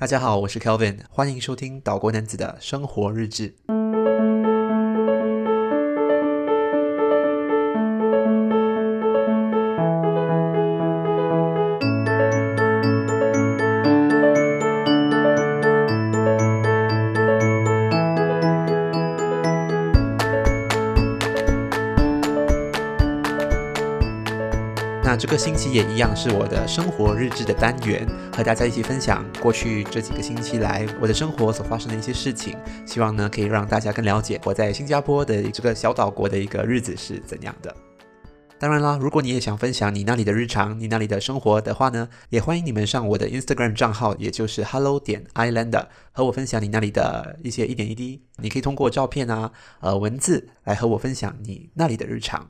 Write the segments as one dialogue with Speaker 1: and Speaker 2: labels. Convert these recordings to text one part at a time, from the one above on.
Speaker 1: 大家好，我是 Kelvin，欢迎收听岛国男子的生活日志。个星期也一样是我的生活日志的单元，和大家一起分享过去这几个星期来我的生活所发生的一些事情，希望呢可以让大家更了解我在新加坡的这个小岛国的一个日子是怎样的。当然啦，如果你也想分享你那里的日常、你那里的生活的话呢，也欢迎你们上我的 Instagram 账号，也就是 Hello 点 Islander，和我分享你那里的一些一点一滴。你可以通过照片啊、呃文字来和我分享你那里的日常。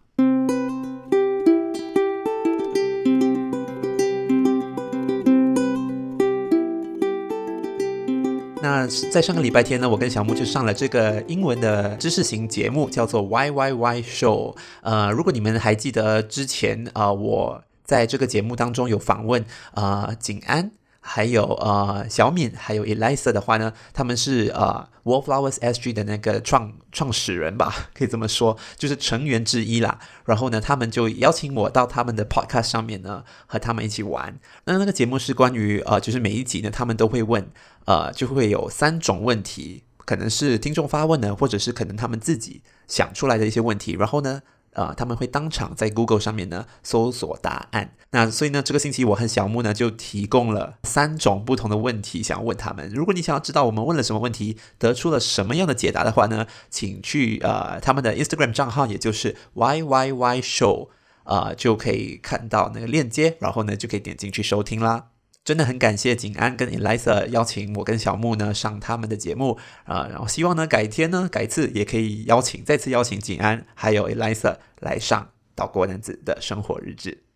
Speaker 1: 在上个礼拜天呢，我跟小木就上了这个英文的知识型节目，叫做 Why Why Why Show。呃，如果你们还记得之前啊、呃，我在这个节目当中有访问啊、呃，景安。还有呃小敏，还有 Elisa 的话呢，他们是呃 Wallflowers SG 的那个创创始人吧，可以这么说，就是成员之一啦。然后呢，他们就邀请我到他们的 Podcast 上面呢，和他们一起玩。那那个节目是关于呃，就是每一集呢，他们都会问呃，就会有三种问题，可能是听众发问的，或者是可能他们自己想出来的一些问题。然后呢，呃，他们会当场在 Google 上面呢搜索答案。那所以呢，这个星期我和小木呢就提供了三种不同的问题，想要问他们。如果你想要知道我们问了什么问题，得出了什么样的解答的话呢，请去呃他们的 Instagram 账号，也就是 YYY Show，呃就可以看到那个链接，然后呢就可以点进去收听啦。真的很感谢景安跟 Elisa 邀请我跟小木呢上他们的节目啊、呃，然后希望呢改天呢改次也可以邀请再次邀请景安还有 Elisa 来上岛国男子的生活日志。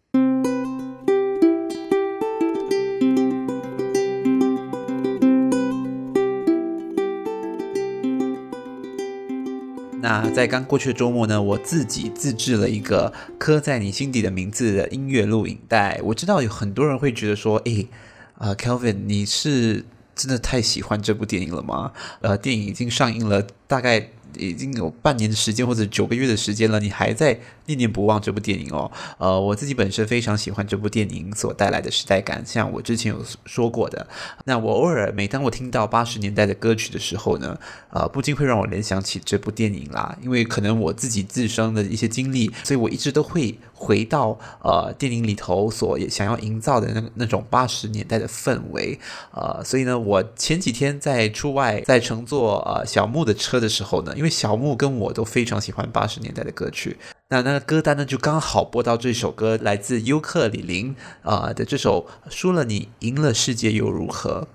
Speaker 1: 那在刚过去的周末呢，我自己自制了一个刻在你心底的名字的音乐录影带。我知道有很多人会觉得说，诶，啊、呃，Kelvin，你是真的太喜欢这部电影了吗？呃，电影已经上映了，大概已经有半年的时间或者九个月的时间了，你还在念念不忘这部电影哦。呃，我自己本身非常喜欢这部电影所带来的时代感，像我之前有说过的。那我偶尔每当我听到八十年代的歌曲的时候呢，呃，不禁会让我联想起这部电影啦。因为可能我自己自身的一些经历，所以我一直都会回到呃电影里头所想要营造的那那种八十年代的氛围。呃，所以呢，我前几天在出外在乘坐呃小木的车的时候呢，因为小木跟我都非常喜欢八十年代的歌曲。那那个歌单呢，就刚好播到这首歌，来自尤克里林啊、的这首《输了你，赢了世界又如何》。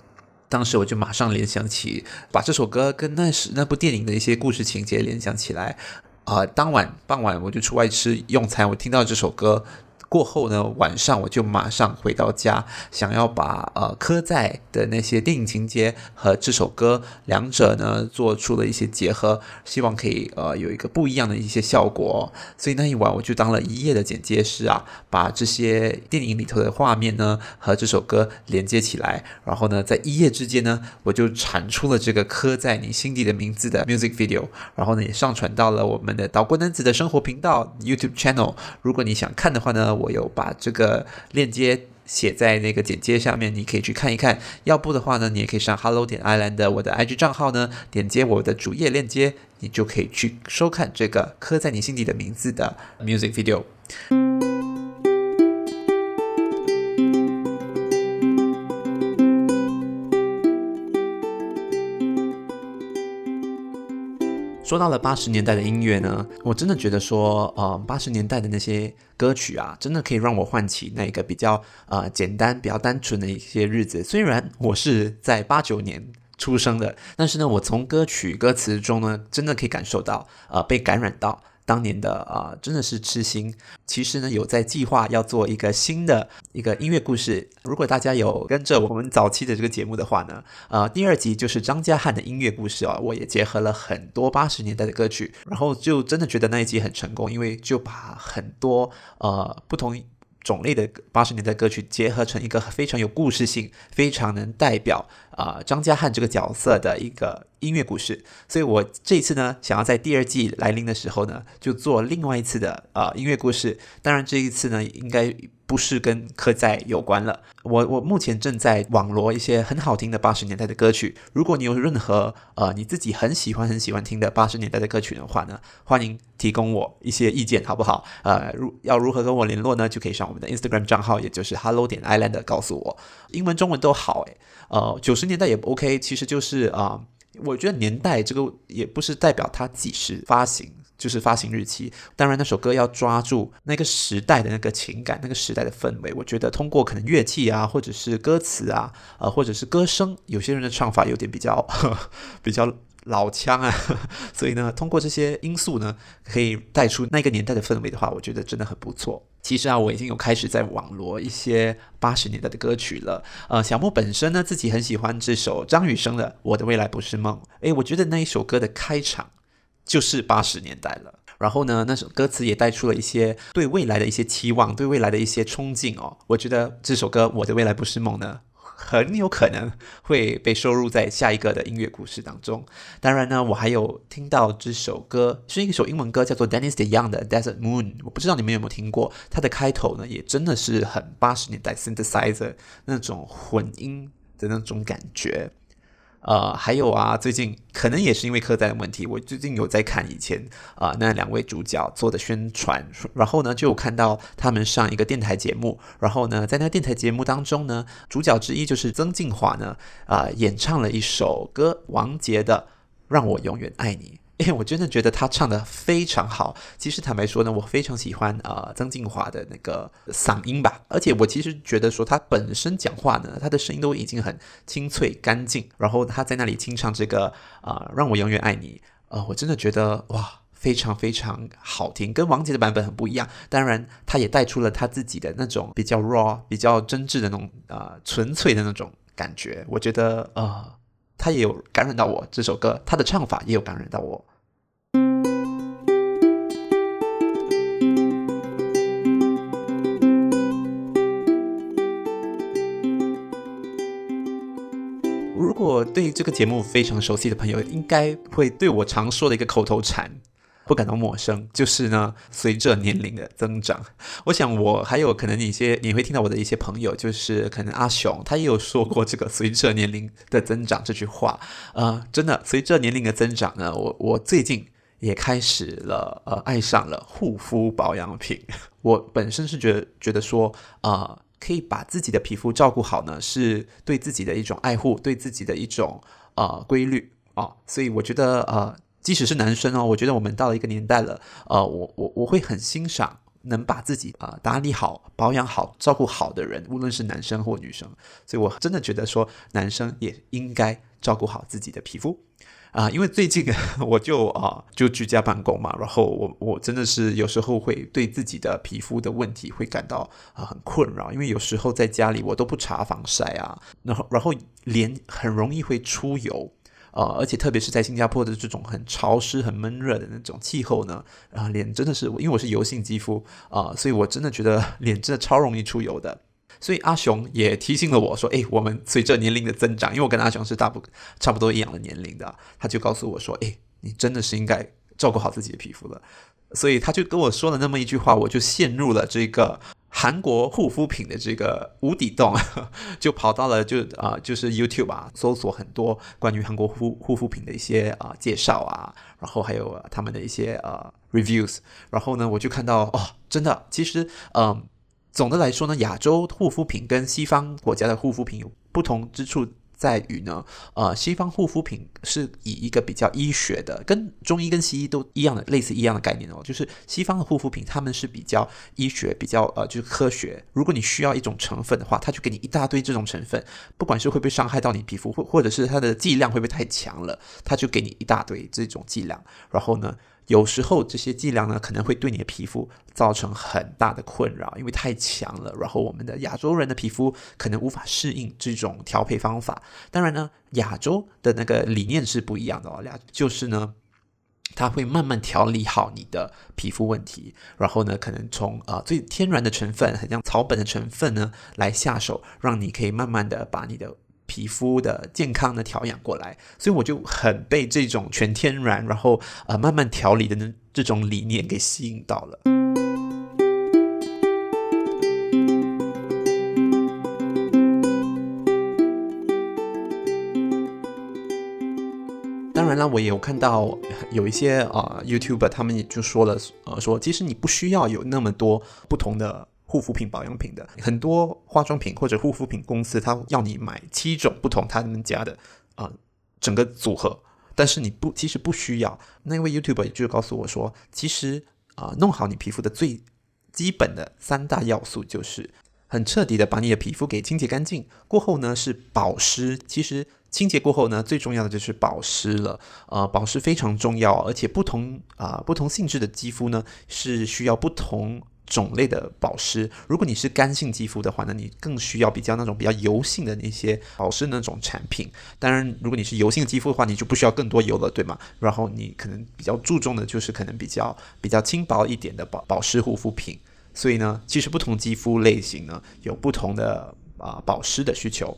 Speaker 1: 当时我就马上联想起，把这首歌跟那时那部电影的一些故事情节联想起来。啊、当晚傍晚我就出外吃用餐，我听到这首歌。过后呢，晚上我就马上回到家，想要把呃刻在的那些电影情节和这首歌两者呢做出了一些结合，希望可以呃有一个不一样的一些效果。所以那一晚我就当了一夜的剪接师啊，把这些电影里头的画面呢和这首歌连接起来，然后呢在一夜之间呢我就产出了这个刻在你心底的名字的 music video，然后呢也上传到了我们的岛国男子的生活频道 YouTube channel。如果你想看的话呢，我有把这个链接写在那个简介下面，你可以去看一看。要不的话呢，你也可以上 Hello 点 Island 的我的 IG 账号呢，点击我的主页链接，你就可以去收看这个刻在你心底的名字的 music video。说到了八十年代的音乐呢，我真的觉得说，呃，八十年代的那些歌曲啊，真的可以让我唤起那个比较呃简单、比较单纯的一些日子。虽然我是在八九年出生的，但是呢，我从歌曲歌词中呢，真的可以感受到，呃，被感染到。当年的啊、真的是痴心。其实呢，有在计划要做一个新的一个音乐故事。如果大家有跟着我们早期的这个节目的话呢，呃，第二集就是张家汉的音乐故事哦。我也结合了很多八十年代的歌曲，然后就真的觉得那一集很成功，因为就把很多呃不同。种类的八十年代歌曲结合成一个非常有故事性、非常能代表啊、张家汉这个角色的一个音乐故事。所以我这一次呢，想要在第二季来临的时候呢，就做另外一次的啊、呃、音乐故事。当然这一次呢，应该。不是跟科在有关了。我我目前正在网罗一些很好听的八十年代的歌曲。如果你有任何呃你自己很喜欢很喜欢听的八十年代的歌曲的话呢，欢迎提供我一些意见，好不好？呃，如要如何跟我联络呢？就可以上我们的 Instagram 账号，也就是 Hello 点 Island 告诉我，英文中文都好诶。呃，九十年代也 OK，其实就是啊、我觉得年代这个也不是代表它几时发行。就是发行日期，当然那首歌要抓住那个时代的那个情感，那个时代的氛围。我觉得通过可能乐器啊，或者是歌词啊，呃，或者是歌声，有些人的唱法有点比较比较 老腔啊，所以呢，通过这些因素呢，可以带出那个年代的氛围的话，我觉得真的很不错。其实啊，我已经有开始在网罗一些八十年代的歌曲了。呃，小木本身呢，自己很喜欢这首张雨生的《我的未来不是梦》。诶，我觉得那一首歌的开场。就是八十年代了，然后呢，那首歌词也带出了一些对未来的一些期望，对未来的一些憧憬哦。我觉得这首歌《我的未来不是梦》呢，很有可能会被收入在下一个的音乐故事当中。当然呢，我还有听到这首歌是一首英文歌，叫做 Dennis DeYoung 的《Desert Moon》。我不知道你们有没有听过，它的开头呢，也真的是很八十年代 synthesizer 那种混音的那种感觉。呃，还有啊，最近可能也是因为客栈的问题，我最近有在看以前啊、那两位主角做的宣传，然后呢就看到他们上一个电台节目，然后呢在那电台节目当中呢，主角之一就是曾静华呢啊、演唱了一首歌，王杰的《让我永远爱你》。因为，我真的觉得他唱得非常好。其实坦白说呢，我非常喜欢呃曾敬驊的那个嗓音吧。而且我其实觉得说他本身讲话呢，他的声音都已经很清脆干净。然后他在那里清唱这个啊、让我永远爱你。呃，我真的觉得哇，非常非常好听，跟王杰的版本很不一样。当然，他也带出了他自己的那种比较 raw、比较真挚的那种啊、呃、纯粹的那种感觉。我觉得呃。他也有感染到我，这首歌他的唱法也有感染到我。如果对这个节目非常熟悉的朋友，应该会对我常说的一个口头禅。不感到陌生，就是呢，随着年龄的增长，我想我还有可能一些你会听到我的一些朋友，就是可能阿雄，他也有说过这个“随着年龄的增长”这句话。呃，真的，随着年龄的增长呢，我我最近也开始了，呃，爱上了护肤保养品。我本身是觉得觉得说，呃，可以把自己的皮肤照顾好呢，是对自己的一种爱护，对自己的一种呃规律啊，所以我觉得呃。即使是男生哦，我觉得我们到了一个年代了，呃，我我我会很欣赏能把自己啊、打理好、保养好、照顾好的人，无论是男生或女生。所以我真的觉得说，男生也应该照顾好自己的皮肤啊、因为最近 我就啊、就居家办公嘛，然后我我真的是有时候会对自己的皮肤的问题会感到啊、很困扰，因为有时候在家里我都不擦防晒啊，然后然后脸很容易会出油。呃，而且特别是在新加坡的这种很潮湿、很闷热的那种气候呢，啊、呃，脸真的是，因为我是油性肌肤啊、所以我真的觉得 脸真的超容易出油的。所以阿雄也提醒了我说，哎，我们随着年龄的增长，因为我跟阿雄是大不差不多一样的年龄的，他就告诉我说，哎，你真的是应该照顾好自己的皮肤了。所以他就跟我说了那么一句话，我就陷入了这个。韩国护肤品的这个无底洞，就跑到了就啊、就是 YouTube 啊，搜索很多关于韩国护护肤品的一些啊、介绍啊，然后还有、他们的一些呃 reviews，然后呢，我就看到哦，真的，其实嗯、总的来说呢，亚洲护肤品跟西方国家的护肤品有不同之处。在于呢，呃，西方护肤品是以一个比较医学的，跟中医跟西医都一样的类似一样的概念哦，就是西方的护肤品，他们是比较医学，比较呃，就是科学。如果你需要一种成分的话，他就给你一大堆这种成分，不管是会不会伤害到你皮肤，或或者是它的剂量会不会太强了，他就给你一大堆这种剂量，然后呢。有时候这些剂量呢，可能会对你的皮肤造成很大的困扰，因为太强了。然后我们的亚洲人的皮肤可能无法适应这种调配方法。当然呢，亚洲的那个理念是不一样的哦，亚就是呢，它会慢慢调理好你的皮肤问题，然后呢，可能从啊、呃、最天然的成分，很像草本的成分呢来下手，让你可以慢慢的把你的皮肤的健康的调养过来。所以我就很被这种全天然，然后呃慢慢调理的呢这种理念给吸引到了。当然了，我也有看到有一些啊、YouTuber，他们也就说了，呃，说其实你不需要有那么多不同的护肤品、保养品的，很多化妆品或者护肤品公司，他要你买七种不同他们家的啊、整个组合，但是你不，其实不需要。那位 YouTuber 也就告诉我说，其实啊、弄好你皮肤的最基本的三大要素就是很彻底的把你的皮肤给清洁干净，过后呢是保湿，其实。清洁过后呢，最重要的就是保湿了。呃，保湿非常重要，而且不同啊、不同性质的肌肤呢是需要不同种类的保湿。如果你是干性肌肤的话呢，你更需要比较那种比较油性的那些保湿那种产品。当然，如果你是油性肌肤的话，你就不需要更多油了，对吗？然后你可能比较注重的就是可能比较比较轻薄一点的保保湿护肤品。所以呢，其实不同肌肤类型呢有不同的啊、保湿的需求。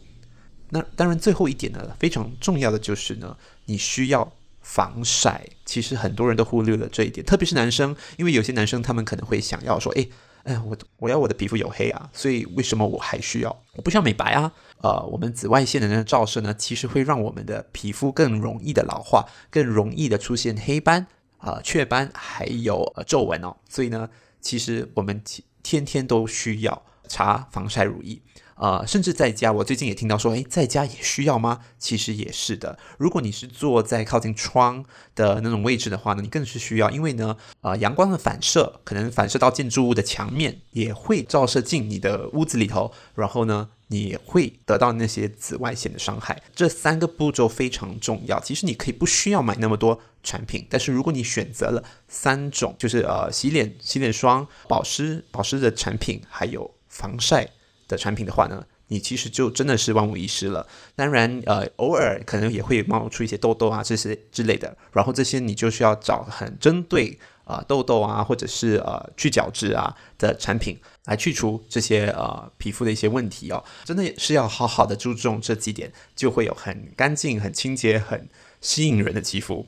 Speaker 1: 那当然，最后一点呢，非常重要的就是呢，你需要防晒。其实很多人都忽略了这一点，特别是男生，因为有些男生他们可能会想要说，哎，哎，我我要我的皮肤黝黑啊，所以为什么我还需要？我不需要美白啊。呃，我们紫外线的那个照射呢，其实会让我们的皮肤更容易的老化，更容易的出现黑斑啊、雀斑，还有呃皱纹哦。所以呢，其实我们天天都需要擦防晒乳液。呃，甚至在家，我最近也听到说，诶，在家也需要吗？其实也是的。如果你是坐在靠近窗的那种位置的话呢，你更是需要，因为呢，呃，阳光的反射可能反射到建筑物的墙面，也会照射进你的屋子里头，然后呢，你会得到那些紫外线的伤害。这三个步骤非常重要。其实你可以不需要买那么多产品，但是如果你选择了三种，就是呃，洗脸、洗脸霜、保湿、保湿的产品，还有防晒。的产品的话呢，你其实就真的是万无一失了。当然，呃，偶尔可能也会冒出一些痘痘啊这些之类的，然后这些你就需要找很针对啊、痘痘啊或者是呃去角质啊的产品来去除这些呃皮肤的一些问题哦。真的是要好好的注重这几点，就会有很干净、很清洁、很吸引人的肌肤。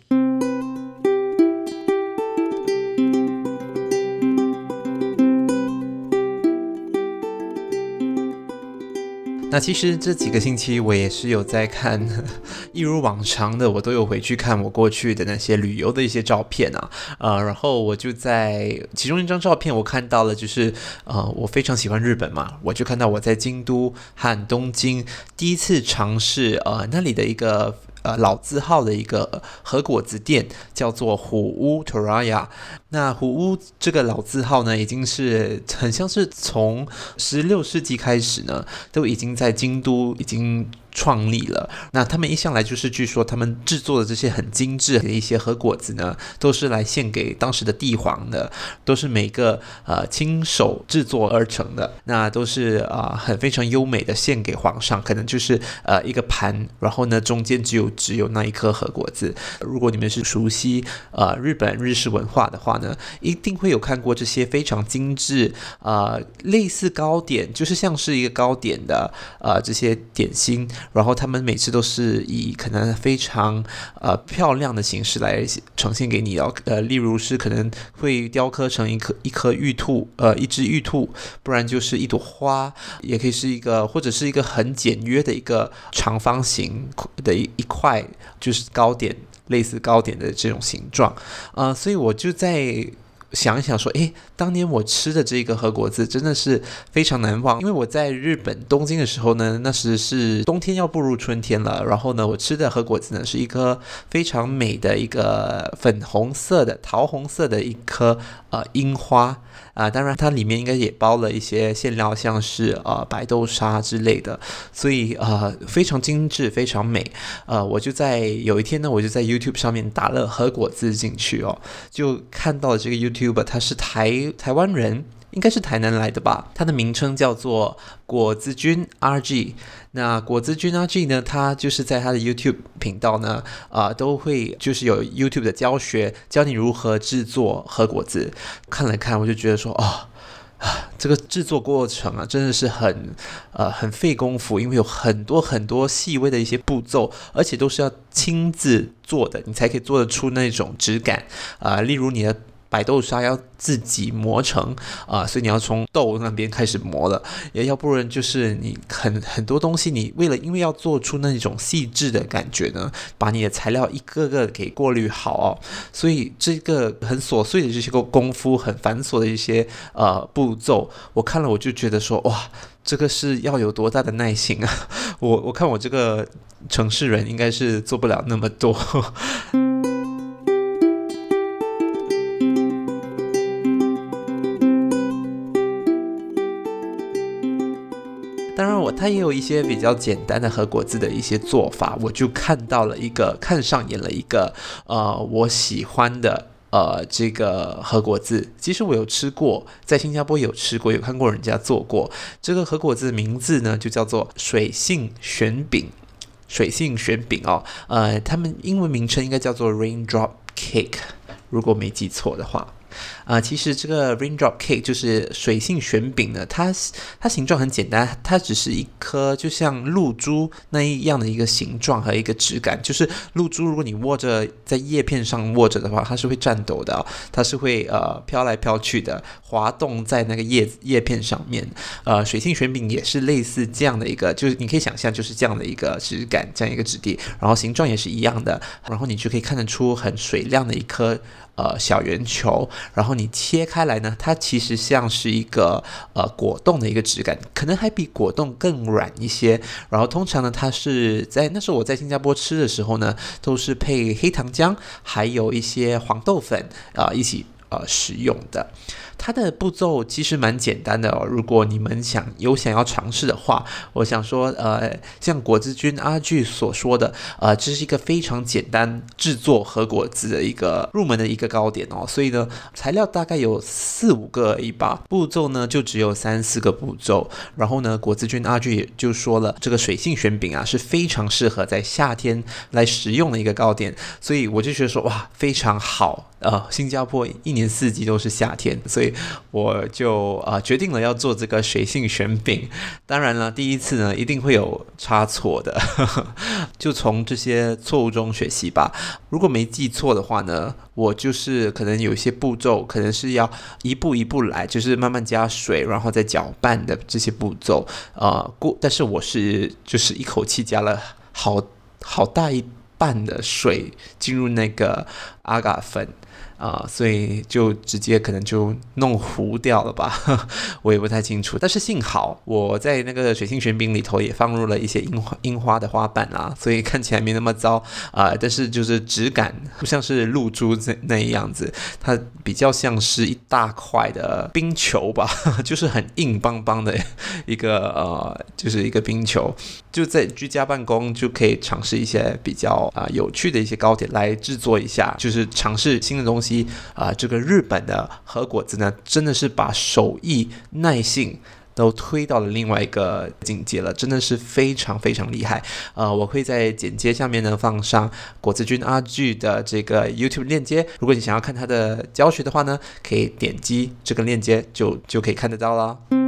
Speaker 1: 那其实这几个星期我也是有在看，一如往常的，我都有回去看我过去的那些旅游的一些照片啊，呃，然后我就在其中一张照片，我看到了，就是呃，我非常喜欢日本嘛，我就看到我在京都和东京第一次尝试呃那里的一个。呃，老字号的一个和果子店叫做虎屋 Toraya。那虎屋这个老字号呢，已经是很像是从十六世纪开始呢，都已经在京都已经。创立了，那他们一向来就是，据说他们制作的这些很精致的一些和果子呢，都是来献给当时的帝皇的，都是每个呃亲手制作而成的，那都是啊、呃、很非常优美的献给皇上，可能就是呃一个盘，然后呢中间只有只有那一颗和果子。如果你们是熟悉呃日本日式文化的话呢，一定会有看过这些非常精致呃类似糕点，就是像是一个糕点的呃这些点心。然后他们每次都是以可能非常呃漂亮的形式来呈现给你哦，呃，例如是可能会雕刻成一颗一颗玉兔，呃，一只玉兔，不然就是一朵花，也可以是一个或者是一个很简约的一个长方形的一一块，就是糕点，类似糕点的这种形状，呃，所以我就在。想一想，说，诶，当年我吃的这个和果子真的是非常难忘，因为我在日本东京的时候呢，那时是冬天要步入春天了，然后呢，我吃的和果子呢是一颗非常美的一个粉红色的桃红色的一颗呃樱花。啊、当然，它里面应该也包了一些馅料，像是呃白豆沙之类的，所以呃非常精致，非常美。呃，我就在有一天呢，我就在 YouTube 上面打了和果子进去哦，就看到了这个 YouTuber，他是台台湾人。应该是台南来的吧，它的名称叫做果子君 RG。那果子君 RG 呢，它就是在它的 YouTube 频道呢，啊、都会就是有 YouTube 的教学，教你如何制作和果子。看了看，我就觉得说，哦，啊，这个制作过程啊，真的是很呃很费功夫，因为有很多很多细微的一些步骤，而且都是要亲自做的，你才可以做得出那种质感啊、例如你的。白豆沙要自己磨成啊，所以你要从豆那边开始磨了，也要不然就是你很很多东西，你为了因为要做出那种细致的感觉呢，把你的材料一个个给过滤好哦，所以这个很琐碎的这些个功夫，很繁琐的一些呃步骤，我看了我就觉得说哇，这个是要有多大的耐心啊！我我看我这个城市人应该是做不了那么多。它，也有一些比较简单的和果子的一些做法，我就看到了一个，看上眼了一个，呃，我喜欢的，呃，这个和果子。其实我有吃过，在新加坡有吃过，有看过人家做过。这个和果子的名字呢，就叫做水性旋饼。水性旋饼哦，呃，他们英文名称应该叫做 Raindrop Cake，如果没记错的话。啊、其实这个 raindrop cake 就是水性旋饼呢，它它形状很简单，它只是一颗就像露珠那一样的一个形状和一个质感。就是露珠，如果你握着在叶片上握着的话，它是会颤抖的，它是会呃飘来飘去的，滑动在那个叶叶片上面。呃，水性旋饼也是类似这样的一个，就是你可以想象就是这样的一个质感，这样一个质地，然后形状也是一样的，然后你就可以看得出很水亮的一颗。呃，小圆球，然后你切开来呢，它其实像是一个呃果冻的一个质感，可能还比果冻更软一些。然后通常呢，它是在那时候我在新加坡吃的时候呢，都是配黑糖浆，还有一些黄豆粉啊、一起呃食用的。它的步骤其实蛮简单的哦。如果你们想有想要尝试的话，我想说，呃，像果子君阿句所说的，呃，这是一个非常简单制作和果子的一个入门的一个糕点哦。所以呢，材料大概有四五个而已吧，步骤呢就只有三四个步骤。然后呢，果子君阿句也就说了，这个水性旋饼啊是非常适合在夏天来食用的一个糕点。所以我就觉得说，哇，非常好。呃，新加坡一年四季都是夏天，所以。我就啊、决定了要做这个水性旋饼，当然了，第一次呢一定会有差错的，呵呵，就从这些错误中学习吧。如果没记错的话呢，我就是可能有一些步骤，可能是要一步一步来，就是慢慢加水，然后再搅拌的这些步骤啊。过、但是我是就是一口气加了好好大一半的水进入那个阿嘎粉。啊、所以就直接可能就弄糊掉了吧，我也不太清楚。但是幸好我在那个水性玄饼里头也放入了一些樱花樱花的花瓣啊，所以看起来没那么糟啊、但是就是质感不像是露珠那那样子，它比较像是一大块的冰球吧，就是很硬邦邦的 一个呃，就是一个冰球。就在居家办公就可以尝试一些比较啊、有趣的一些糕点来制作一下，就是尝试新的东西。啊、这个日本的和果子呢，真的是把手艺、耐性都推到了另外一个境界了，真的是非常非常厉害。呃，我会在简介下面呢放上果子君阿 G 的这个 YouTube 链接，如果你想要看他的教学的话呢，可以点击这个链接就就可以看得到了。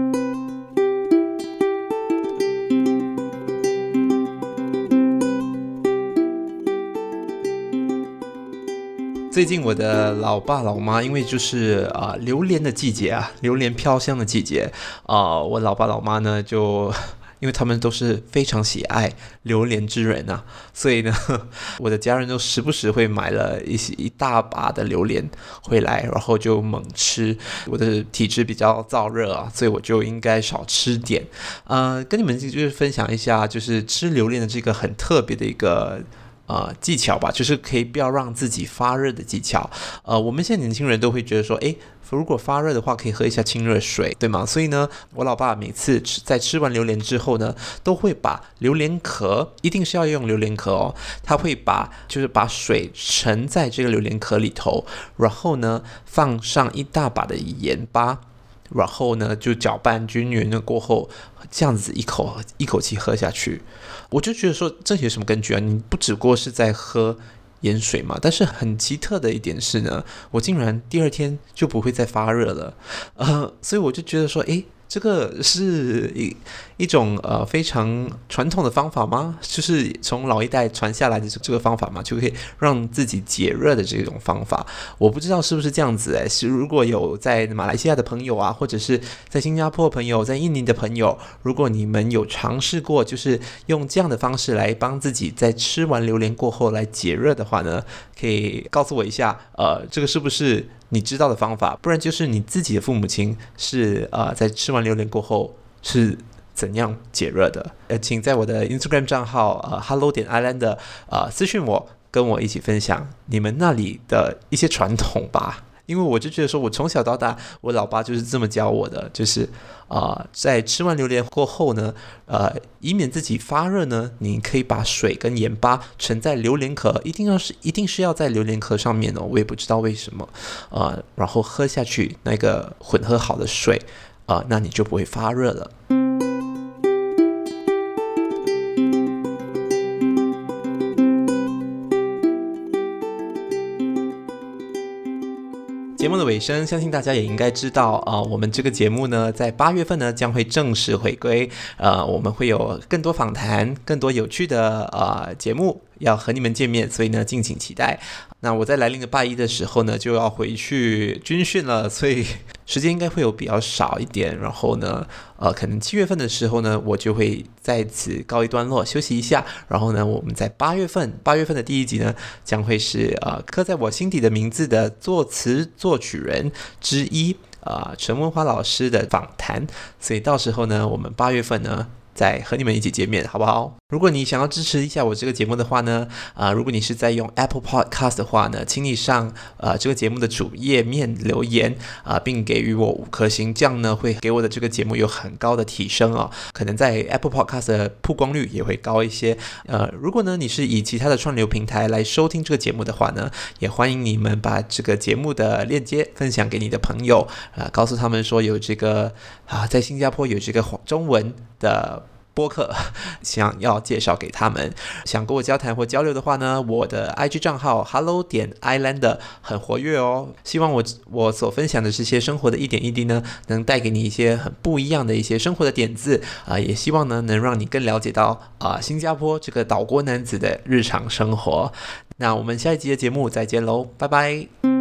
Speaker 1: 最近我的老爸老妈，因为就是啊、榴莲的季节啊，榴莲飘香的季节啊、我老爸老妈呢就，因为他们都是非常喜爱榴莲之人啊，所以呢，我的家人都时不时会买了一些一大把的榴莲回来，然后就猛吃。我的体质比较燥热啊，所以我就应该少吃点。呃，跟你们就是分享一下，就是吃榴莲的这个很特别的一个。呃，技巧吧，就是可以不要让自己发热的技巧。呃，我们现在年轻人都会觉得说，诶，如果发热的话，可以喝一下清热水，对吗？所以呢，我老爸每次吃在吃完榴莲之后呢，都会把榴莲壳，一定是要用榴莲壳哦，他会把就是把水盛在这个榴莲壳里头，然后呢，放上一大把的盐巴。然后呢就搅拌均匀了过后，这样子一口一口气喝下去，我就觉得说这有什么根据啊？你不只不过是在喝盐水嘛？但是很奇特的一点是呢，我竟然第二天就不会再发热了，呃，所以我就觉得说，诶。这个是一一种呃非常传统的方法吗？就是从老一代传下来的这个方法嘛，就可以让自己解热的这种方法。我不知道是不是这样子哎。是如果有在马来西亚的朋友啊，或者是在新加坡的朋友，在印尼的朋友，如果你们有尝试过，就是用这样的方式来帮自己在吃完榴莲过后来解热的话呢，可以告诉我一下，呃，这个是不是？你知道的方法，不然就是你自己的父母亲是呃在吃完榴莲过后是怎样解热的？呃，请在我的 Instagram 账号呃 Hello 点 Island 呃私信我，跟我一起分享你们那里的一些传统吧。因为我就觉得说，我从小到大，我老爸就是这么教我的，就是啊、在吃完榴莲过后呢，呃，以免自己发热呢，你可以把水跟盐巴盛在榴莲壳，一定要是一定是要在榴莲壳上面的，我也不知道为什么，呃，然后喝下去那个混合好的水，啊、那你就不会发热了。目的尾声，相信大家也应该知道啊、我们这个节目呢，在八月份呢将会正式回归，呃，我们会有更多访谈，更多有趣的呃节目。要和你们见面，所以呢，敬请期待。那我在来临的八一的时候呢，就要回去军训了，所以时间应该会有比较少一点。然后呢，呃，可能七月份的时候呢，我就会在此告一段落，休息一下。然后呢，我们在八月份，八月份的第一集呢，将会是呃刻在我心底的名字的作词作曲人之一啊，呃，陈文华老师的访谈。所以到时候呢，我们八月份呢。再和你们一起见面，好不好？如果你想要支持一下我这个节目的话呢，啊、如果你是在用 Apple Podcast 的话呢，请你上呃这个节目的主页面留言啊、并给予我五颗星，这样呢会给我的这个节目有很高的提升哦。可能在 Apple Podcast 的曝光率也会高一些。呃，如果呢你是以其他的串流平台来收听这个节目的话呢，也欢迎你们把这个节目的链接分享给你的朋友啊、告诉他们说有这个啊，在新加坡有这个中文的。播客想要介绍给他们，想跟我交谈或交流的话呢，我的 IG 账号 Hello 点 Island 很活跃哦。希望我我所分享的这些生活的一点一滴呢，能带给你一些很不一样的一些生活的点子啊、也希望呢能让你更了解到啊、新加坡这个岛国男子的日常生活。那我们下一集的节目再见喽，拜拜。